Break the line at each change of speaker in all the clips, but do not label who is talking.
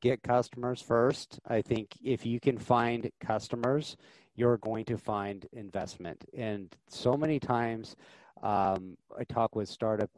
get customers first. I think if you can find customers, you're going to find investment. And so many times um, I talk with startup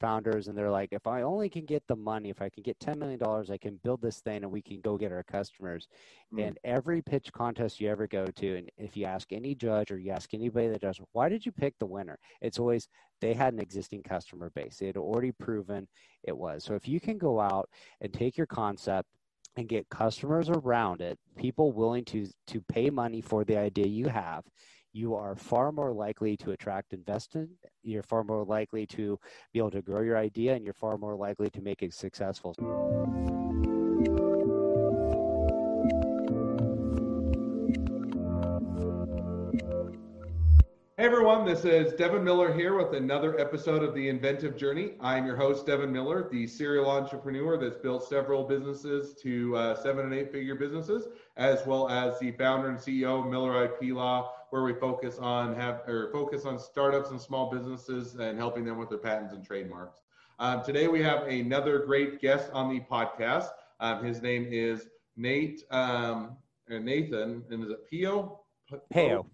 founders and they're like, if I only can get the money, if I can get $10 million, I can build this thing and we can go get our customers. Mm. And every pitch contest you ever go to, and if you ask any judge or you ask anybody that does, why did you pick the winner? It's always they had an existing customer base. They had already proven it was. So if you can go out and take your concept and get customers around it, people willing to to pay money for the idea you have, you are far more likely to attract investment. You're far more likely to be able to grow your idea, and you're far more likely to make it successful.
Hey everyone, this is Devin Miller here with another episode of The Inventive Journey. I'm your host, Devin Miller, the serial entrepreneur that's built several businesses to uh, seven and eight figure businesses, as well as the founder and CEO of Miller IP Law, where we focus on have or focus on startups and small businesses and helping them with their patents and trademarks. Um, today we have another great guest on the podcast. Um, his name is Nate um, Nathan, and is it Pio?
Peo.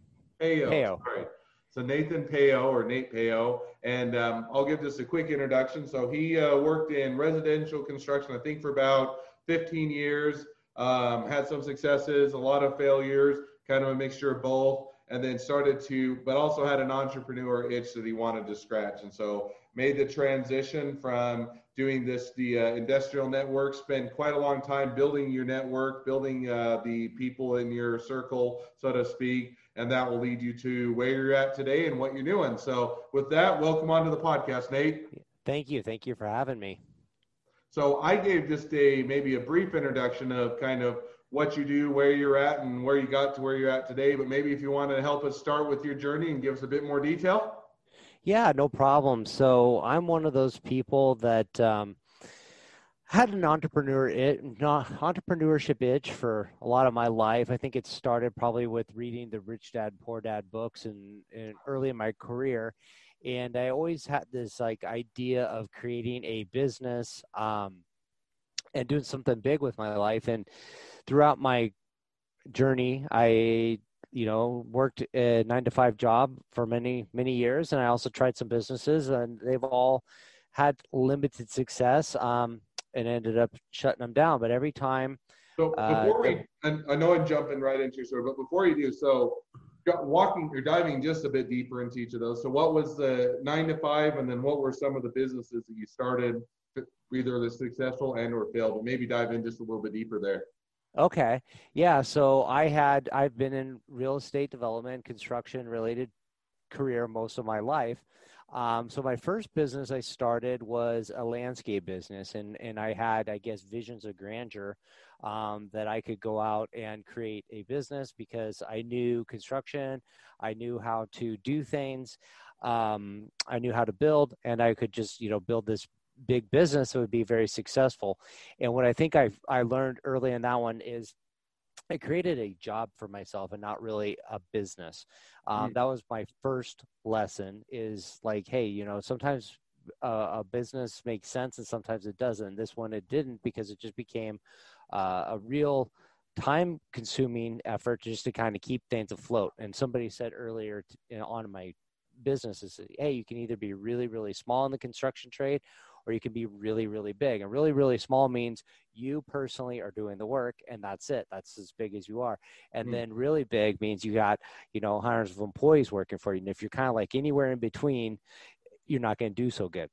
Peo. Peo. Sorry. So Nathan Peo or Nate Peo, and um, I'll give just a quick introduction. So he uh, worked in residential construction, I think, for about 15 years. Um, had some successes, a lot of failures, kind of a mixture of both and then started to, but also had an entrepreneur itch that he wanted to scratch. And so made the transition from doing this, the uh, industrial network, spent quite a long time building your network, building uh, the people in your circle, so to speak. And that will lead you to where you're at today and what you're doing. So with that, welcome onto the podcast, Nate.
Thank you. Thank you for having me.
So I gave just a maybe a brief introduction of kind of what you do, where you're at, and where you got to where you're at today. But maybe if you want to help us start with your journey and give us a bit more detail.
Yeah, no problem. So I'm one of those people that um, had an entrepreneur it, entrepreneurship itch for a lot of my life. I think it started probably with reading the Rich Dad Poor Dad books and, and early in my career. And I always had this like idea of creating a business um, and doing something big with my life. And throughout my journey, I you know worked a nine to five job for many many years, and I also tried some businesses, and they've all had limited success, um, and ended up shutting them down. But every time.
So uh, before uh, we, and I know I'm jumping right into your story, but before you do, so walking or diving just a bit deeper into each of those. So what was the nine to five, and then what were some of the businesses that you started, either the successful and or failed? But maybe dive in just a little bit deeper there.
Okay. Yeah. So I had, I've been in real estate development, construction related career most of my life. Um, so my first business I started was a landscape business, and and I had I guess visions of grandeur um, that I could go out and create a business because I knew construction, I knew how to do things, um, I knew how to build, and I could just you know build this big business that would be very successful. And what I think I I learned early in that one is I created a job for myself and not really a business. Um, mm. That was my first lesson. Is like, hey, you know, sometimes a, a, business makes sense and sometimes it doesn't. This one it didn't because it just became uh, a real time consuming effort just to kind of keep things afloat. And somebody said earlier to, on my business is, hey, you can either be really really small in the construction trade or you can be really, really big. And really, really small means you personally are doing the work and that's it. That's as big as you are. And mm-hmm. then really big means you got, you know, hundreds of employees working for you. And if you're kind of like anywhere in between, you're not going to do so good.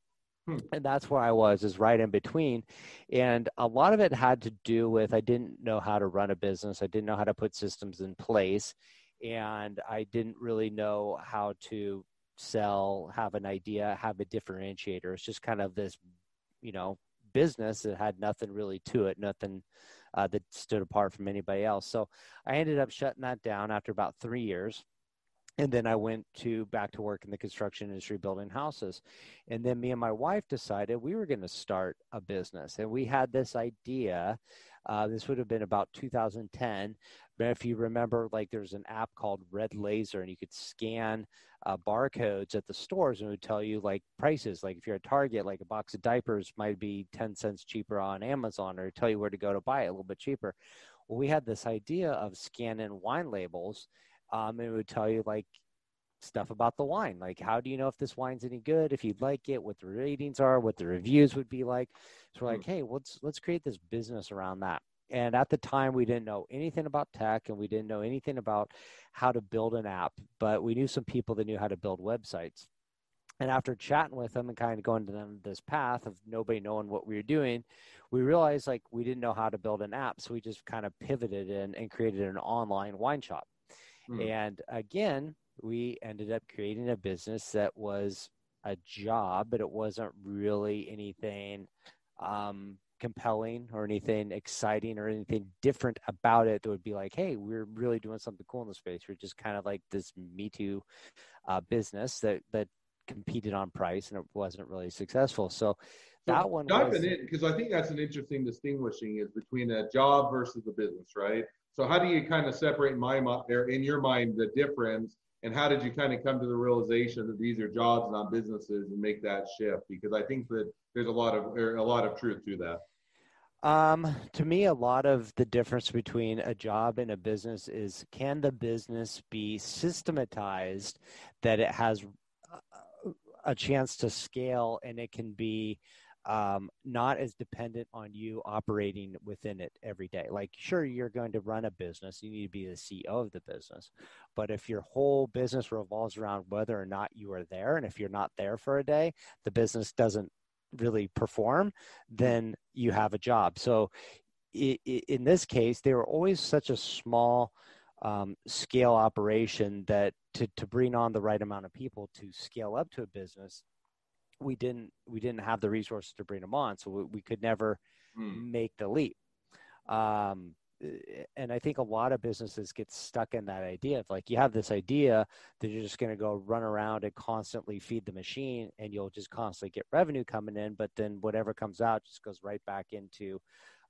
Hmm. And that's where I was, is right in between. And a lot of it had to do with I didn't know how to run a business. I didn't know how to put systems in place. And I didn't really know how to sell, have an idea, have a differentiator. It's just kind of this, you know, business that had nothing really to it, nothing uh, that stood apart from anybody else. So I ended up shutting that down after about three years. And then I went to back to work in the construction industry building houses. And then me and my wife decided we were going to start a business. And we had this idea Uh, this would have been about 2010. But if you remember, like there's an app called Red Laser, and you could scan uh, barcodes at the stores and would tell you like prices. Like if you're at Target, like a box of diapers might be 10 cents cheaper on Amazon, or tell you where to go to buy it a little bit cheaper. Well, we had this idea of scanning wine labels, um, and it would tell you like stuff about the wine. Like, how do you know if this wine's any good? If you'd like it, what the ratings are, what the reviews would be like. So we're like, hmm. hey, let's let's create this business around that. And at the time, we didn't know anything about tech, and we didn't know anything about how to build an app. But we knew some people that knew how to build websites. And after chatting with them and kind of going down this path of nobody knowing what we were doing, we realized like we didn't know how to build an app. So we just kind of pivoted in and created an online wine shop. Mm. And again, we ended up creating a business that was a job, but it wasn't really anything um, compelling or anything exciting or anything different about it that would be like, hey, we're really doing something cool in the space. We're just kind of like this Me Too uh, business that that competed on price and it wasn't really successful. So that so one
diving was, in because I think that's an interesting distinguishing is between a job versus a business, right? So how do you kind of separate in my mind or in your mind the difference and how did you kind of come to the realization that these are jobs not businesses and make that shift? Because i think that there's a lot of a lot of truth to that.
Um, to me, a lot of the difference between a job and a business is can the business be systematized that it has a chance to scale and it can be um, not as dependent on you operating within it every day. Like, sure, you're going to run a business, you need to be the CEO of the business. But if your whole business revolves around whether or not you are there, and if you're not there for a day, the business doesn't really perform, then you have a job. So, in this case, they were always such a small um, scale operation that to, to bring on the right amount of people to scale up to a business we didn't we didn't have the resources to bring them on, so we, we could never mm. make the leap. Um, and I think a lot of businesses get stuck in that idea of like you have this idea that you're just going to go run around and constantly feed the machine, and you'll just constantly get revenue coming in, but then whatever comes out just goes right back into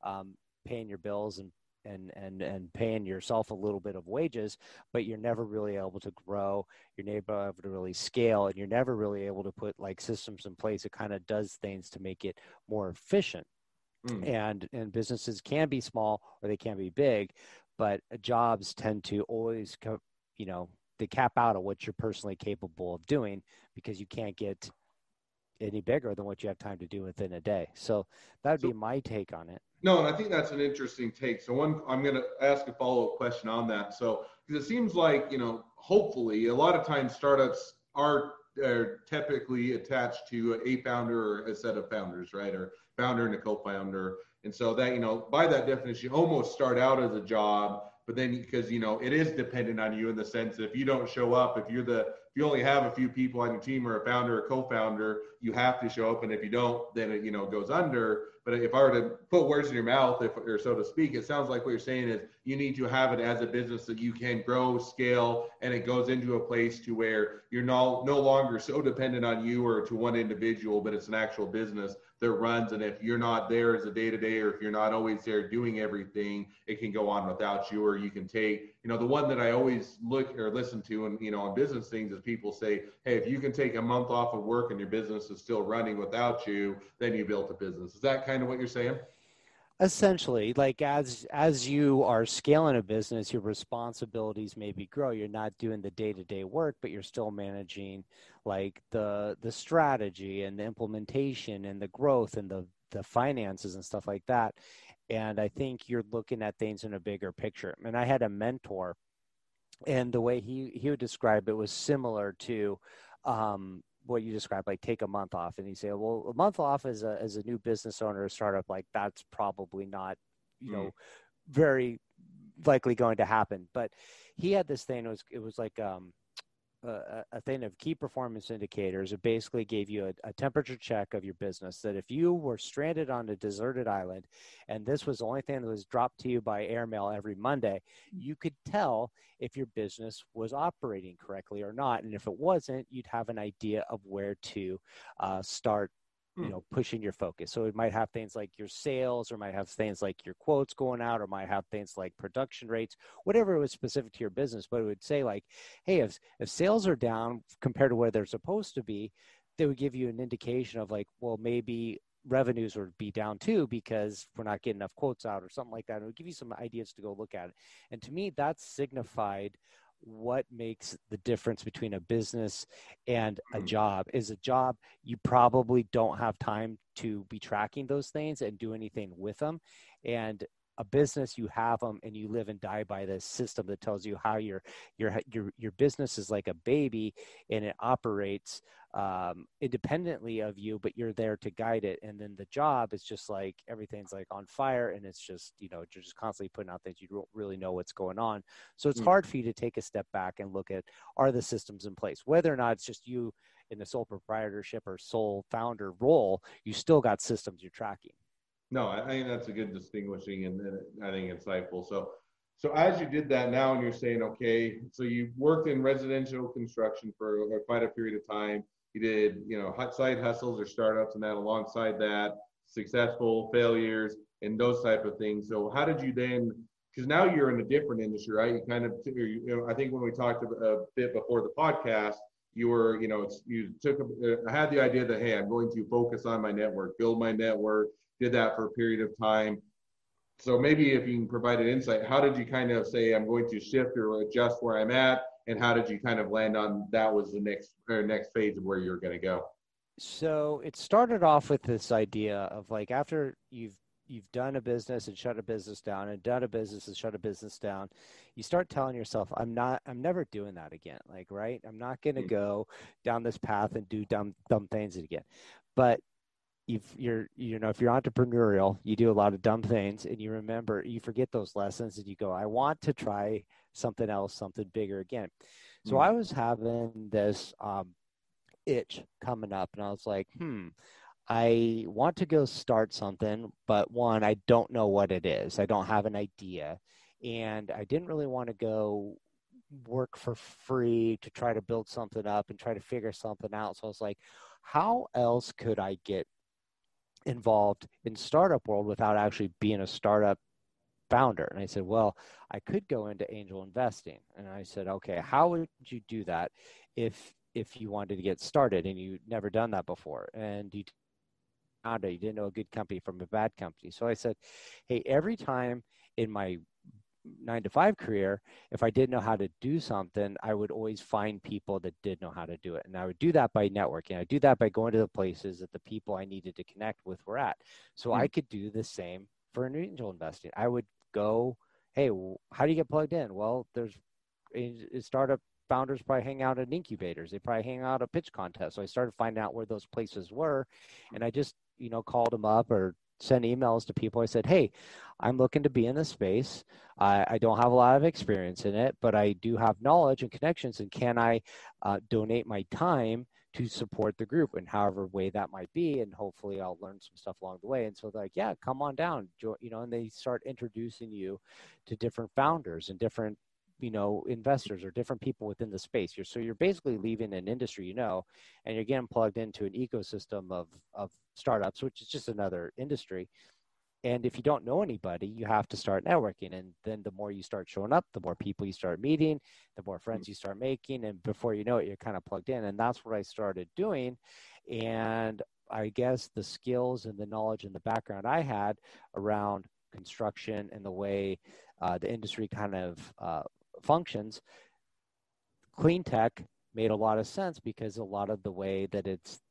um, paying your bills and and and and paying yourself a little bit of wages but you're never really able to grow you're never able to really scale and you're never really able to put like systems in place that kind of does things to make it more efficient. Mm. and and businesses can be small or they can be big but jobs tend to always co- you know they cap out of what you're personally capable of doing because you can't get any bigger than what you have time to do within a day. So that would so, be my take on it
no, and I think that's an interesting take. So one, I'm going to ask a follow-up question on that. So because it seems like you know, hopefully, a lot of times startups are, are typically attached to a founder or a set of founders, right, or founder and a co-founder, and so that you know, by that definition, you almost start out as a job, but then because you know, it is dependent on you in the sense if you don't show up, if you're the if you only have a few people on your team or a founder or co-founder, you have to show up, and if you don't, then it you know goes under. But if I were to put words in your mouth, if or so to speak, it sounds like what you're saying is you need to have it as a business that you can grow, scale, and it goes into a place to where you're no no longer so dependent on you or to one individual, but it's an actual business that runs. And if you're not there as a day to day, or if you're not always there doing everything, it can go on without you, or you can take, you know, the one that I always look or listen to, and you know, on business things is people say, hey, if you can take a month off of work and your business is still running without you, then you built a business. Is that kind of what you're saying?
Essentially like as as you are scaling a business your responsibilities maybe grow. You're not doing the day-to-day work but you're still managing like the the strategy and the implementation and the growth and the the finances and stuff like that. And i think you're looking at things in a bigger picture. And i had a mentor and the way he he would describe it was similar to um, what you described, like take a month off, and you say, well, a month off as a as a new business owner or startup, like that's probably not, you mm. know, very likely going to happen. But he had this thing. It was it was like um, a, thing of key performance indicators. It basically gave you a, a, temperature check of your business that if you were stranded on a deserted island and this was the only thing that was dropped to you by airmail every Monday, you could tell if your business was operating correctly or not. And if it wasn't, you'd have an idea of where to uh, start you hmm. know pushing your focus so it might have things like your sales or might have things like your quotes going out or might have things like production rates whatever it was specific to your business but it would say like hey if if sales are down compared to where they're supposed to be they would give you an indication of like well maybe revenues would be down too because we're not getting enough quotes out or something like that. It would give you some ideas to go look at it. And to me, that signified what makes the difference between a business and a hmm. job is a job you probably don't have time to be tracking those things and do anything with them and a business you have them and you live and die by this system that tells you how your your your your business is like a baby and it operates um, independently of you but you're there to guide it. And then the job is just like everything's like on fire and it's just you know you're just constantly putting out things. You don't really know what's going on. So it's mm. hard for you to take a step back and look at are the systems in place? Whether or not it's just you in the sole proprietorship or sole founder role you still got systems you're tracking
no, I think that's a good distinguishing and, I think insightful. So, so as you did that now, and you're saying, okay, so you worked in residential construction for uh, quite a period of time. You did, you know, hot side hustles or startups, and that alongside that, successful failures and those type of things. So, how did you then? Because now you're in a different industry, right? You kind of, you know, I think when we talked a, bit before the podcast, you were, you know, you took, a, uh, had the idea that hey, I'm going to focus on my network, build my network, did that for a period of time. So maybe if you can provide an insight, how did you kind of say I'm going to shift or adjust where I'm at, and how did you kind of land on that was the next or next phase of where you're going to go?
So it started off with this idea of like after you've you've done a business and shut a business down and done a business and shut a business down you start telling yourself i'm not i'm never doing that again like right i'm not going to mm. go down this path and do dumb dumb things again but if you're you know if you're entrepreneurial you do a lot of dumb things and you remember you forget those lessons and you go i want to try something else something bigger again. So mm. i was having this um, itch coming up and i was like hmm i want to go start something but one i don't know what it is. I don't have an idea. And i didn't really want to go work for free to try to build something up and try to figure something out. So i was like how else could i get involved in startup world without actually being a startup founder. And i said well i could go into angel investing. And i said okay how would you do that if if you wanted to get started and you never done that before and you you didn't know a good company from a bad company? So i said hey every time in my nine to five career, if I didn't know how to do something, I would always find people that did know how to do it. And I would do that by networking. I do that by going to the places that the people I needed to connect with were at. So mm-hmm. I could do the same for an angel investing. I would go, hey, how do you get plugged in? Well, there's a startup founders probably hang out at incubators. They probably hang out at pitch contests. So I started finding out where those places were, and I just you know called them up or send emails to people. I said, "Hey, I'm looking to be in this space. I, I don't have a lot of experience in it, but I do have knowledge and connections. And can I uh, donate my time to support the group in however way that might be? And hopefully, I'll learn some stuff along the way." And so, they're like, "Yeah, come on down." You know, and they start introducing you to different founders and different you know investors or different people within the space. You're so you're basically leaving an industry you know and you're getting plugged into an ecosystem of of startups which is just another industry. And if you don't know anybody you have to start networking. And then the more you start showing up the more people you start meeting the more friends you start making. And before you know it you're kind of plugged in. And that's what i started doing. And i guess the skills and the knowledge and the background i had around construction and the way uh, the industry kind of uh, functions, clean tech made a lot of sense because a lot of the way that it's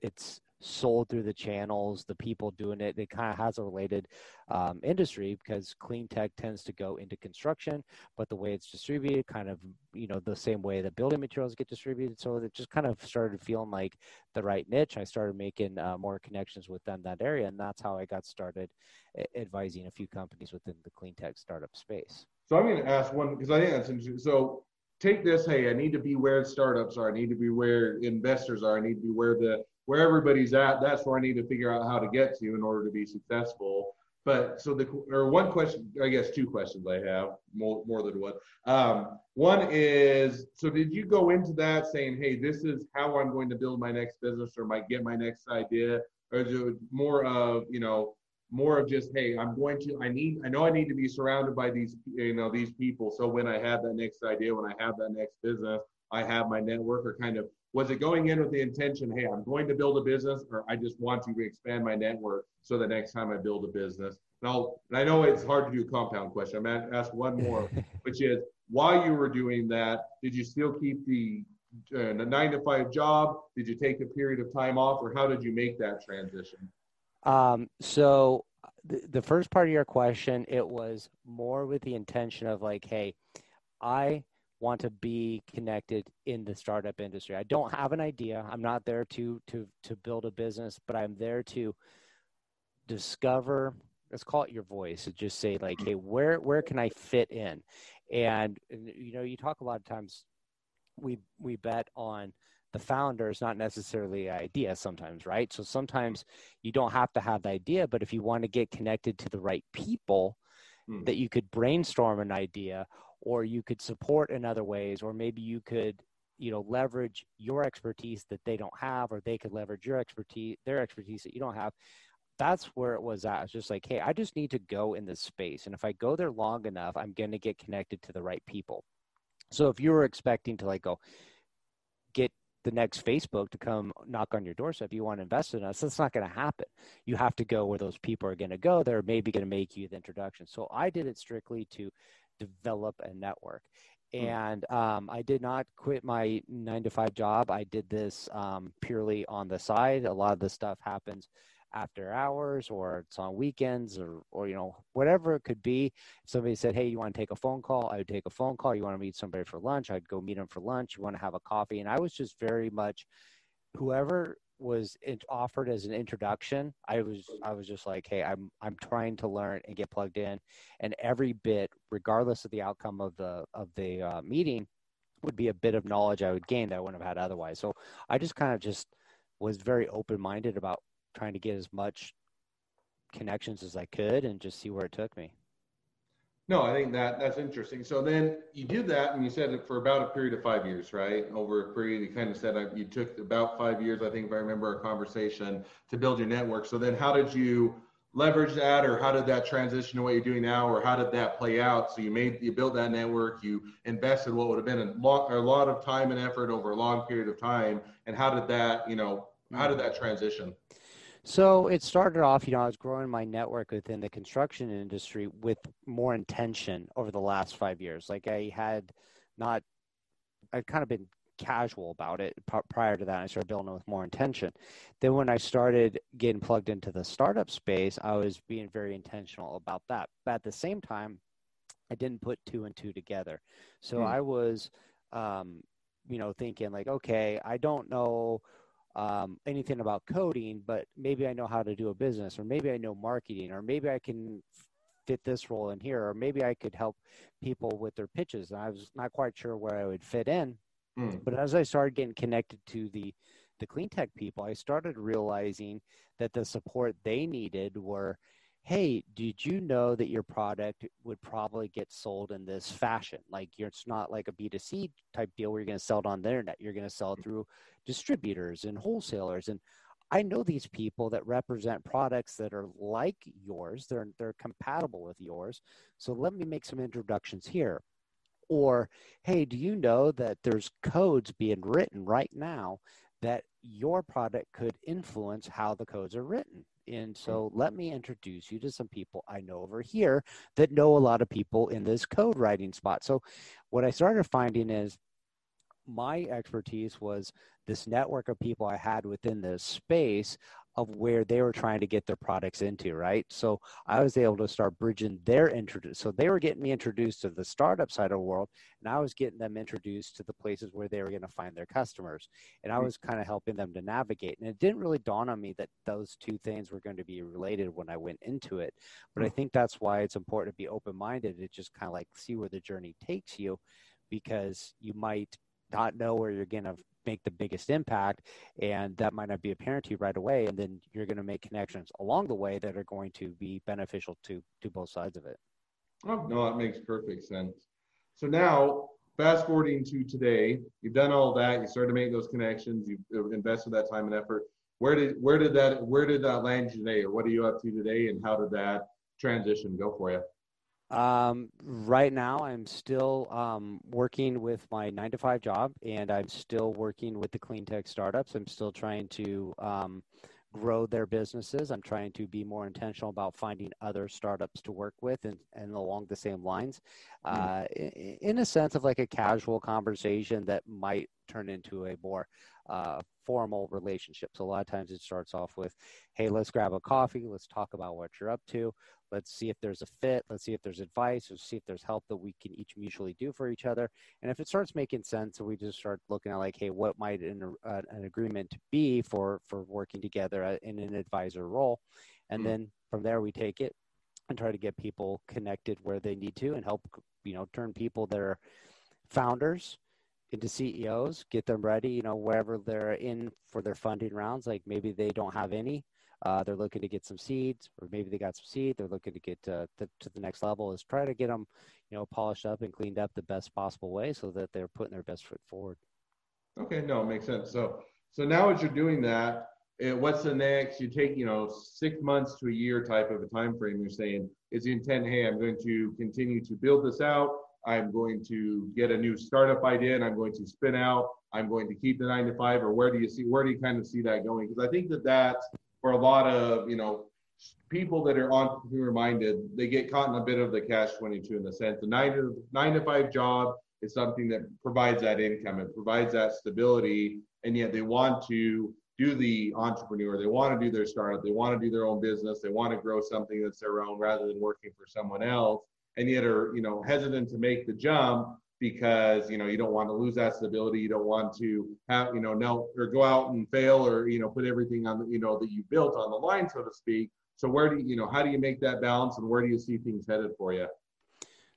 it's sold through the channels, the people doing it, it kind of has a related um, industry because clean tech tends to go into construction, but the way it's distributed, kind of, you know, the same way that building materials get distributed. So it just kind of started feeling like the right niche. I started making uh, more connections with them that area, and that's how I got started advising a few companies within the clean tech startup space.
So I'm going to ask one because I think that's interesting. So take this. Hey, I need to be where startups are. I need to be where investors are. I need to be where the where everybody's at. That's where I need to figure out how to get to in order to be successful. But so the or one question, I guess two questions I have more more than one. Um, one is so did you go into that saying, hey, this is how I'm going to build my next business or might get my next idea? or is it more of you know more of just hey i'm going to i need i know i need to be surrounded by these you know these people. So when i have that next idea when i have that next business i have my network or kind of was it going in with the intention hey i'm going to build a business or i just want to expand my network so the next time i build a business? And, I'll, and i know it's hard to do a compound question. I'm going to ask one more which is while you were doing that did you still keep the uh, the nine to five job? Did you take a period of time off or how did you make that transition
um, so the, the first part of your question, it was more with the intention of like, hey, I want to be connected in the startup industry. I don't have an idea. I'm not there to to to build a business, but I'm there to discover let's call it your voice and just say like hey where where can i fit in and, and you know you talk a lot of times we we bet on the founder is not necessarily idea sometimes, right? So sometimes you don't have to have the idea, but if you want to get connected to the right people, mm. that you could brainstorm an idea or you could support in other ways, or maybe you could, you know, leverage your expertise that they don't have, or they could leverage your expertise, their expertise that you don't have. That's where it was at. It's just like, hey, I just need to go in this space. And if I go there long enough, I'm going to get connected to the right people. So if you were expecting to like go the next Facebook to come knock on your door. So if You want to invest in us. That's not going to happen. You have to go where those people are going to go. They're maybe going to make you the introduction. So I did it strictly to develop a network. Hmm. And um, I did not quit my nine to five job. I did this um, purely on the side. A lot of the stuff happens after hours or it's on weekends or or you know whatever it could be. If somebody said hey you want to take a phone call? I would take a phone call. You want to meet somebody for lunch? I'd go meet them for lunch. You want to have a coffee? And i was just very much whoever was offered as an introduction i was i was just like hey i'm i'm trying to learn and get plugged in. And every bit regardless of the outcome of the of the uh, meeting would be a bit of knowledge i would gain that i wouldn't have had otherwise. So i just kind of just was very open minded about trying to get as much connections as I could and just see where it took me.
No, I think that that's interesting. So then you did that, and you said it for about a period of five years, right? Over a period, you kind of said uh, you took about five years, I think, if I remember our conversation, to build your network. So then, how did you leverage that, or how did that transition to what you're doing now, or how did that play out? So you made you built that network, you invested what would have been a lot, a lot of time and effort over a long period of time, and how did that, you know, how did that transition?
So it started off, you know, I was growing my network within the construction industry with more intention over the last five years. Like I had not, I'd kind of been casual about it prior to that. I started building with more intention. Then when I started getting plugged into the startup space, I was being very intentional about that. But at the same time, I didn't put two and two together. So hmm. I was, um, you know, thinking like, okay, I don't know um, anything about coding, but maybe I know how to do a business, or maybe I know marketing, or maybe I can fit this role in here, or maybe I could help people with their pitches. And I was not quite sure where I would fit in. Mm. But as I started getting connected to the the clean tech people, I started realizing that the support they needed were hey, did you know that your product would probably get sold in this fashion? Like it's not like a B2C type deal where you're going to sell it on the internet. You're going to sell it mm-hmm. through distributors and wholesalers. And I know these people that represent products that are like yours. They're they're compatible with yours. So let me make some introductions here. Or, hey, do you know that there's codes being written right now that your product could influence how the codes are written? And hmm. so let me introduce you to some people I know over here that know a lot of people in this code writing spot. So what I started finding is my expertise was this network of people I had within this space of where they were trying to get their products into, right? So I was able to start bridging their introduce. So they were getting me introduced to the startup side of the world, and I was getting them introduced to the places where they were going to find their customers. And I hmm. was kind of helping them to navigate. And it didn't really dawn on me that those two things were going to be related when I went into it. But I hmm. think that's why it's important to be open minded to just kind of like see where the journey takes you because you might not know where you're going to make the biggest impact and that might not be apparent to you right away and then you're going to make connections along the way that are going to be beneficial to to both sides of it.
Oh no that makes perfect sense. So now fast forwarding to today you've done all that you started to make those connections you've invested that time and effort. Where did where did that where did that land you today, or what are you up to today, and how did that transition go for you?
Um, right now, I'm still um, working with my nine to five job, and I'm still working with the clean tech startups. I'm still trying to um, grow their businesses. I'm trying to be more intentional about finding other startups to work with and, and along the same lines, uh, in, in, a sense of like a casual conversation that might turn into a more uh, formal relationship. So a lot of times it starts off with, hey, let's grab a coffee. Let's talk about what you're up to. Let's see if there's a fit. Let's see if there's advice. Let's see if there's help that we can each mutually do for each other. And if it starts making sense, we just start looking at like, hey, what might an, uh, an agreement be for for working together uh, in an advisor role? And mm-hmm. then from there, we take it and try to get people connected where they need to and help you know turn people that are founders into CEOs, get them ready, you know, wherever they're in for their funding rounds. Like maybe they don't have any, uh, they're looking to get some seeds, or maybe they got some seed, they're looking to get to, to, to, the next level. Is try to get them, you know, polished up and cleaned up the best possible way, so that they're putting their best foot forward.
Okay, no, it makes sense. So, so now as you're doing that, it, what's the next? You take, you know, six months to a year type of a time frame. You're saying is the intent. Hey, I'm going to continue to build this out I'm going to get a new startup idea and I'm going to spin out. I'm going to keep the nine to five, or where do you see where do you kind of see that going? Because I think that that for a lot of you know people that are entrepreneur minded, they get caught in a bit of the catch 22 in the sense the nine to nine to five job is something that provides that income, it provides that stability, and yet they want to do the entrepreneur, they want to do their startup, they want to do their own business, they want to grow something that's their own rather than working for someone else and yet are you know hesitant to make the jump because you know you don't want to lose that stability. You don't want to have you know no or go out and fail or you know put everything on the, you know that you built on the line so to speak. So where do you you know how do you make that balance and where do you see things headed for you?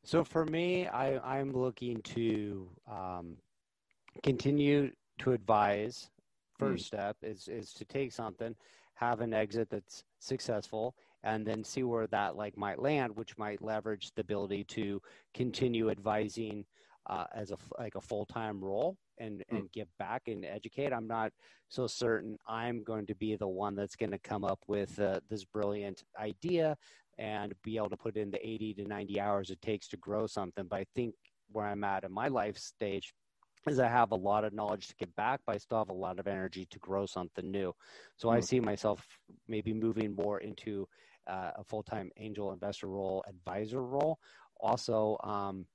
So for me i i'm looking to um, continue to advise first mm. step is is to take something have an exit that's successful and then see where that like might land, which might leverage the ability to continue advising uh, as a like a full time role and mm. and give back and educate. I'm not so certain I'm going to be the one that's going to come up with uh, this brilliant idea and be able to put in the 80 to 90 hours it takes to grow something. But I think where I'm at in my life stage is I have a lot of knowledge to give back, but I still have a lot of energy to grow something new. So mm. I see myself maybe moving more into uh, a full-time angel investor role, advisor role. Also, um,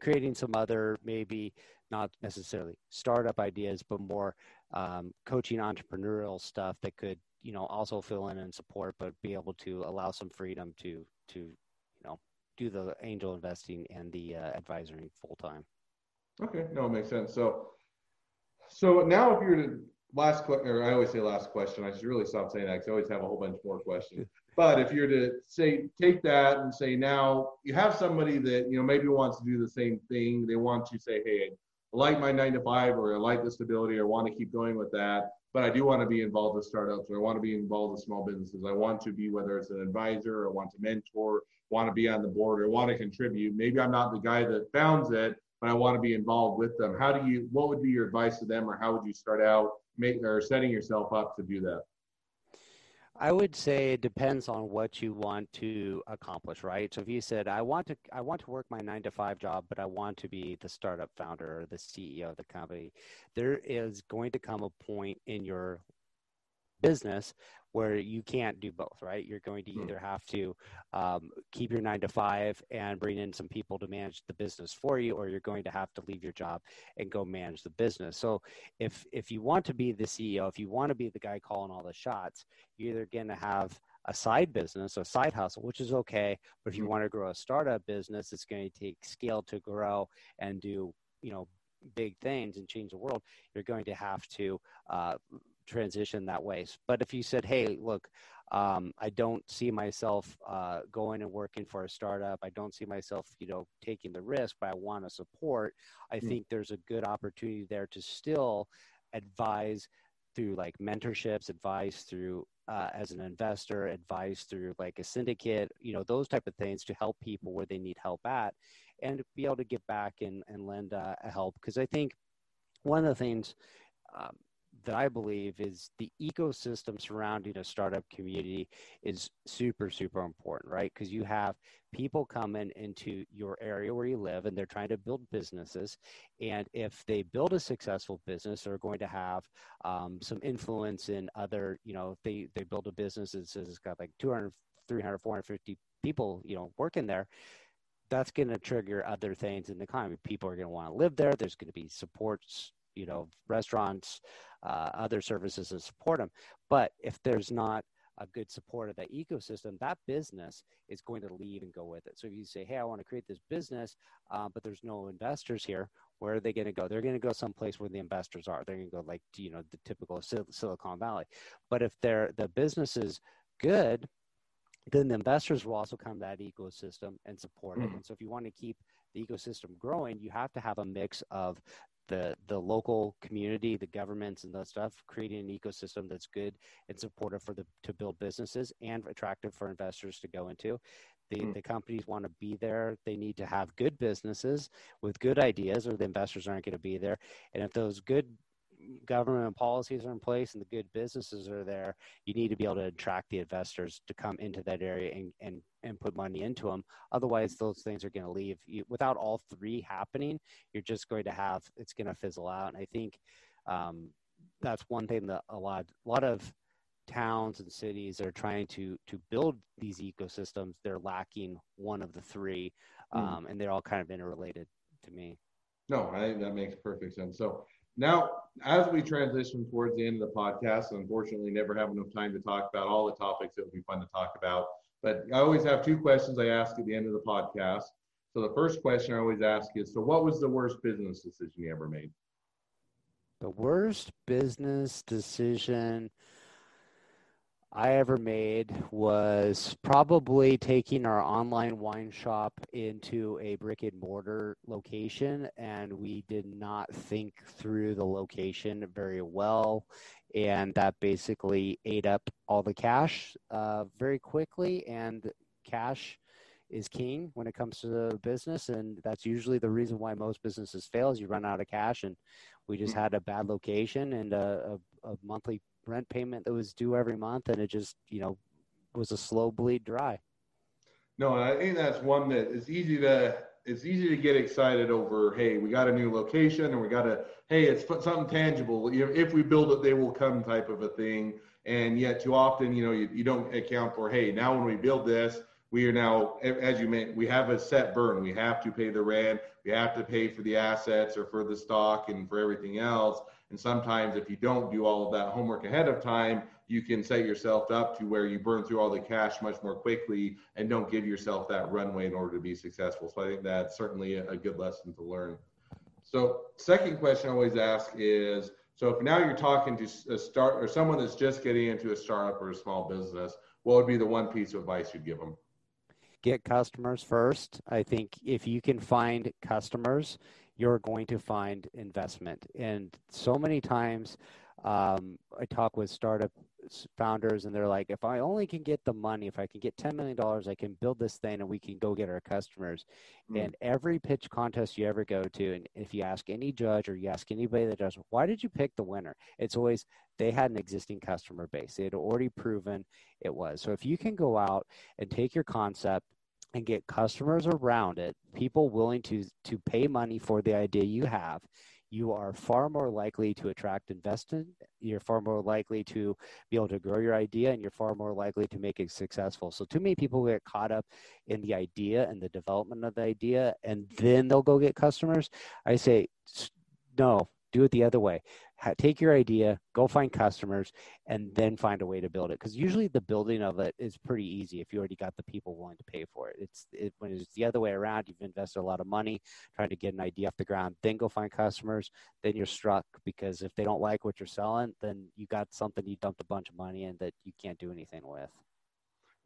creating some other maybe not necessarily startup ideas, but more um, coaching entrepreneurial stuff that could you know also fill in and support, but be able to allow some freedom to to you know do the angel investing and the uh, advisory full time.
Okay, no, it makes sense. So, so now if you're to last question, or I always say last question. I should really stop saying that because I always have a whole bunch more questions. But if you're to say take that and say now you have somebody that you know maybe wants to do the same thing, they want to say, hey, I like my nine to five, or I like the stability, or want to keep going with that. But I do want to be involved with startups, or I want to be involved with small businesses. I want to be whether it's an advisor, or want to mentor, want to be on the board, or want to contribute. Maybe I'm not the guy that founds it, but I want to be involved with them. How do you? What would be your advice to them, or how would you start out make or setting yourself up to do that?
I would say it depends on what you want to accomplish, right? So if you said I want to I want to work my 9 to 5 job but I want to be the startup founder or the CEO of the company, there is going to come a point in your business where you can't do both, right? You're going to hmm. either have to um, keep your nine to five and bring in some people to manage the business for you, or you're going to have to leave your job and go manage the business. So if if you want to be the CEO, if you want to be the guy calling all the shots, you're either going to have a side business, a side hustle, which is okay. But if you hmm. want to grow a startup business, it's going to take scale to grow and do, you know, big things and change the world. You're going to have to uh, transition that way. But if you said, hey, look, um, I don't see myself uh, going and working for a startup. I don't see myself, you know, taking the risk, but I want to support. I mm. think there's a good opportunity there to still advise through like mentorships, advice through uh, as an investor, advice through like a syndicate, you know, those type of things to help people where they need help at, and be able to get back and and lend uh, a help. Because I think one of the things um, that I believe is the ecosystem surrounding a startup community is super, super important, right? Because you have people coming into your area where you live and they're trying to build businesses. And if they build a successful business, they're going to have um, some influence in other, you know, they, they build a business that says it's got like 200, 300, 450 people, you know, working there that's going to trigger other things in the economy. People are going to want to live there. There's going to be supports, you know, restaurants, uh, other services to support them. But if there's not a good support of that ecosystem, that business is going to leave and go with it. So if you say, "Hey, I want to create this business, uh, but there's no investors here," where are they going to go? They're going to go someplace where the investors are. They're going to go like you know the typical Sil- Silicon Valley. But if they're the business is good, then the investors will also come to that ecosystem and support it. Mm. And so if you want to keep the ecosystem growing, you have to have a mix of the the local community, the governments and that stuff, creating an ecosystem that's good and supportive for the to build businesses and attractive for investors to go into. The, mm. the companies want to be there. They need to have good businesses with good ideas, or the investors aren't going to be there. And if those good government policies are in place and the good businesses are there, you need to be able to attract the investors to come into that area and, and, and put money into them. Otherwise, those things are going to leave. You, without all three happening, you're just going to have it's going to fizzle out. And I think um, that's one thing that a lot a lot of towns and cities are trying to to build these ecosystems. They're lacking one of the three, hmm. um, mm. and they're all kind of interrelated to me.
No, I think that makes perfect sense. So now, as we transition towards the end of the podcast, unfortunately, never have enough time to talk about all the topics that would be fun to talk about. But I always have two questions I ask at the end of the podcast. So the first question I always ask is, so what was the worst business decision you ever made?
The worst business decision I ever made was probably taking our online wine shop into a brick and mortar location, and we did not think through the location very well. And that basically ate up all the cash uh, very quickly. And cash is king when it comes to the business. And that's usually the reason why most businesses fail is you run out of cash. And we just had a bad location and a, a, a monthly rent payment that was due every month, and it just you know was a slow bleed dry.
No, I think that's one that is easy to it's easy to get excited over. Hey, we got a new location, and we got a hey, it's something tangible. If we build it, they will come type of a thing. And yet, too often, you know, you, you don't account for hey, now when we build this, we are now, as you may, we have a set burn. We have to pay the rent. We have to pay for the assets or for the stock and for everything else. And sometimes, if you don't do all of that homework ahead of time, you can set yourself up to where you burn through all the cash much more quickly and don't give yourself that runway in order to be successful. So I think that's certainly a good lesson to learn. So, second question I always ask is so if now you're talking to a start or someone that's just getting into a startup or a small business, what would be the one piece of advice you'd give them?
Get customers first. I think if you can find customers you're going to find investment. And so many times um, I talk with startup founders and they're like, if I only can get the money, if I can get $10 million, I can build this thing and we can go get our customers. Mm. And every pitch contest you ever go to, and if you ask any judge or you ask anybody that does, why did you pick the winner? It's always they had an existing customer base. They had already proven it was. So if you can go out and take your concept and get customers around it, people willing to to pay money for the idea you have, you are far more likely to attract investment. You're far more likely to be able to grow your idea, and you're far more likely to make it successful. So, too many people get caught up in the idea and the development of the idea, and then they'll go get customers. I say, no, do it the other way take your idea, go find customers, and then find a way to build it. Because usually the building of it is pretty easy if you already got the people willing to pay for it. It's it, when it's the other way around, you've invested a lot of money trying to get an idea off the ground, then go find customers, then you're struck because if they don't like what you're selling, then you got something you dumped a bunch of money in that you can't do anything with.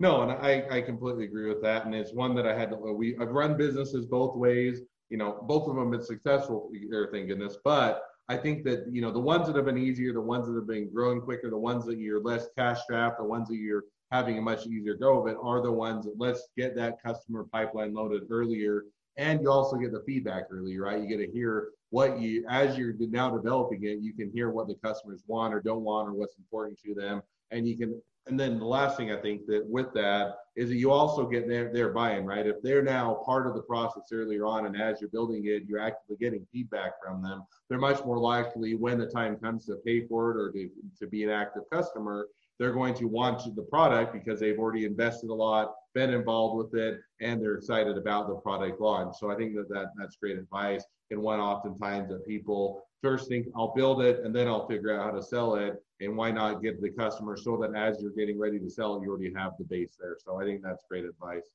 No, and I, I completely agree with that. And it's one that I had to, we, I've run businesses both ways. You know, both of them have been successful, thank goodness. But I think that you know the ones that have been easier, the ones that have been growing quicker, the ones that you're less cash strapped, the ones that you're having a much easier go of it are the ones that let's get that customer pipeline loaded earlier and you also get the feedback early, right? You get to hear what you, as you're now developing it, you can hear what the customers want or don't want or what's important to them. And you can, and then the last thing I think that with that is that you also get their, their buy-in, right? If they're now part of the process earlier on and as you're building it, you're actively getting feedback from them, they're much more likely when the time comes to pay for it or to, to be an active customer they're going to want the product because they've already invested a lot, been involved with it, and they're excited about the product launch. So I think that, that that's great advice. And one oftentimes that people first think I'll build it and then I'll figure out how to sell it. And why not get the customer so that as you're getting ready to sell, you already have the base there. So I think that's great advice.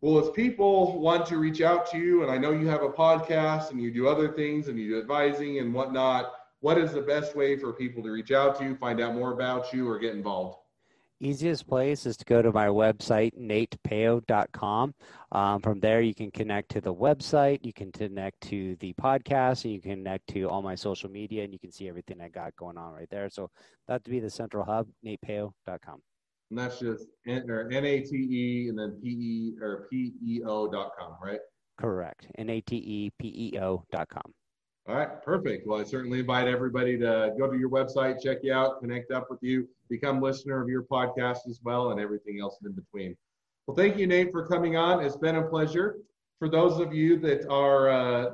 Well, if people want to reach out to you, and I know you have a podcast and you do other things and you do advising and whatnot, what is the best way for people to reach out to you, find out more about you, or get involved?
Easiest place is to go to my website, natepeo.com. Um, from there, you can connect to the website, you can connect to the podcast, and you can connect to all my social media, and you can see everything I got going on right there. So that'd be the central hub, natepeo.com.
And that's just N or N A T E and then P E or P E O dot com, right?
Correct. N A T E P E O dot com.
All right, perfect. Well, I certainly invite everybody to go to your website, check you out, connect up with you, become listener of your podcast as well, and everything else in between. Well, thank you, Nate, for coming on. It's been a pleasure. For those of you that are uh,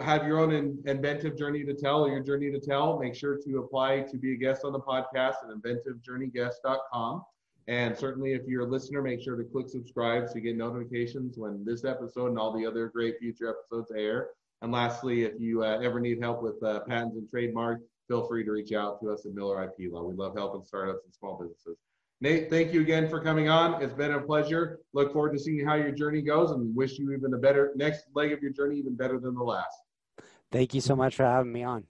have your own in, inventive journey to tell or your journey to tell, make sure to apply to be a guest on the podcast at inventivejourneyguest.com. And certainly, if you're a listener, make sure to click subscribe so you get notifications when this episode and all the other great future episodes air. And lastly, if you uh, ever need help with uh, patents and trademarks, feel free to reach out to us at Miller IP Law. We love helping startups and small businesses. Nate, thank you again for coming on. It's been a pleasure. Look forward to seeing how your journey goes and wish you even a better next leg of your journey, even better than the last.
Thank you so much for having me on.